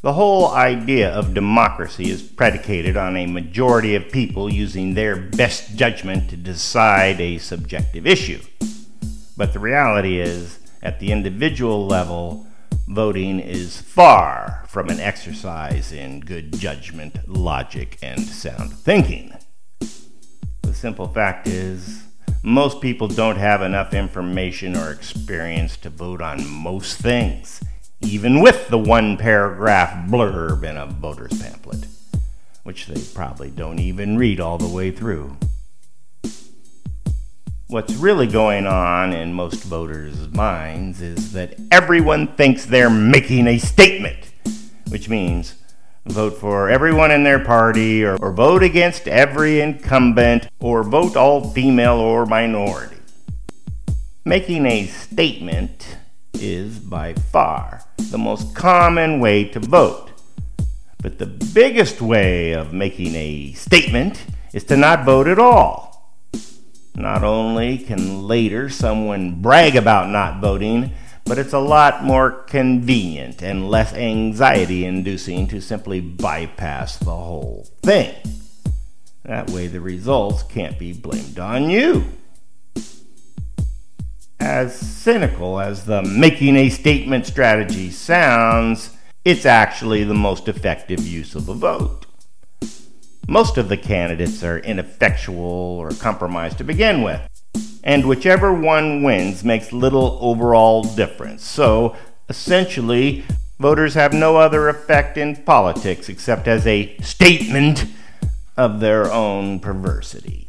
The whole idea of democracy is predicated on a majority of people using their best judgment to decide a subjective issue. But the reality is, at the individual level, voting is far from an exercise in good judgment, logic, and sound thinking. The simple fact is, most people don't have enough information or experience to vote on most things, even with the one paragraph blurb in a voter's pamphlet, which they probably don't even read all the way through. What's really going on in most voters' minds is that everyone thinks they're making a statement, which means vote for everyone in their party, or, or vote against every incumbent, or vote all female or minority. Making a statement is by far the most common way to vote. But the biggest way of making a statement is to not vote at all. Not only can later someone brag about not voting, but it's a lot more convenient and less anxiety inducing to simply bypass the whole thing. That way, the results can't be blamed on you. As cynical as the making a statement strategy sounds, it's actually the most effective use of a vote. Most of the candidates are ineffectual or compromised to begin with and whichever one wins makes little overall difference. So essentially, voters have no other effect in politics except as a statement of their own perversity.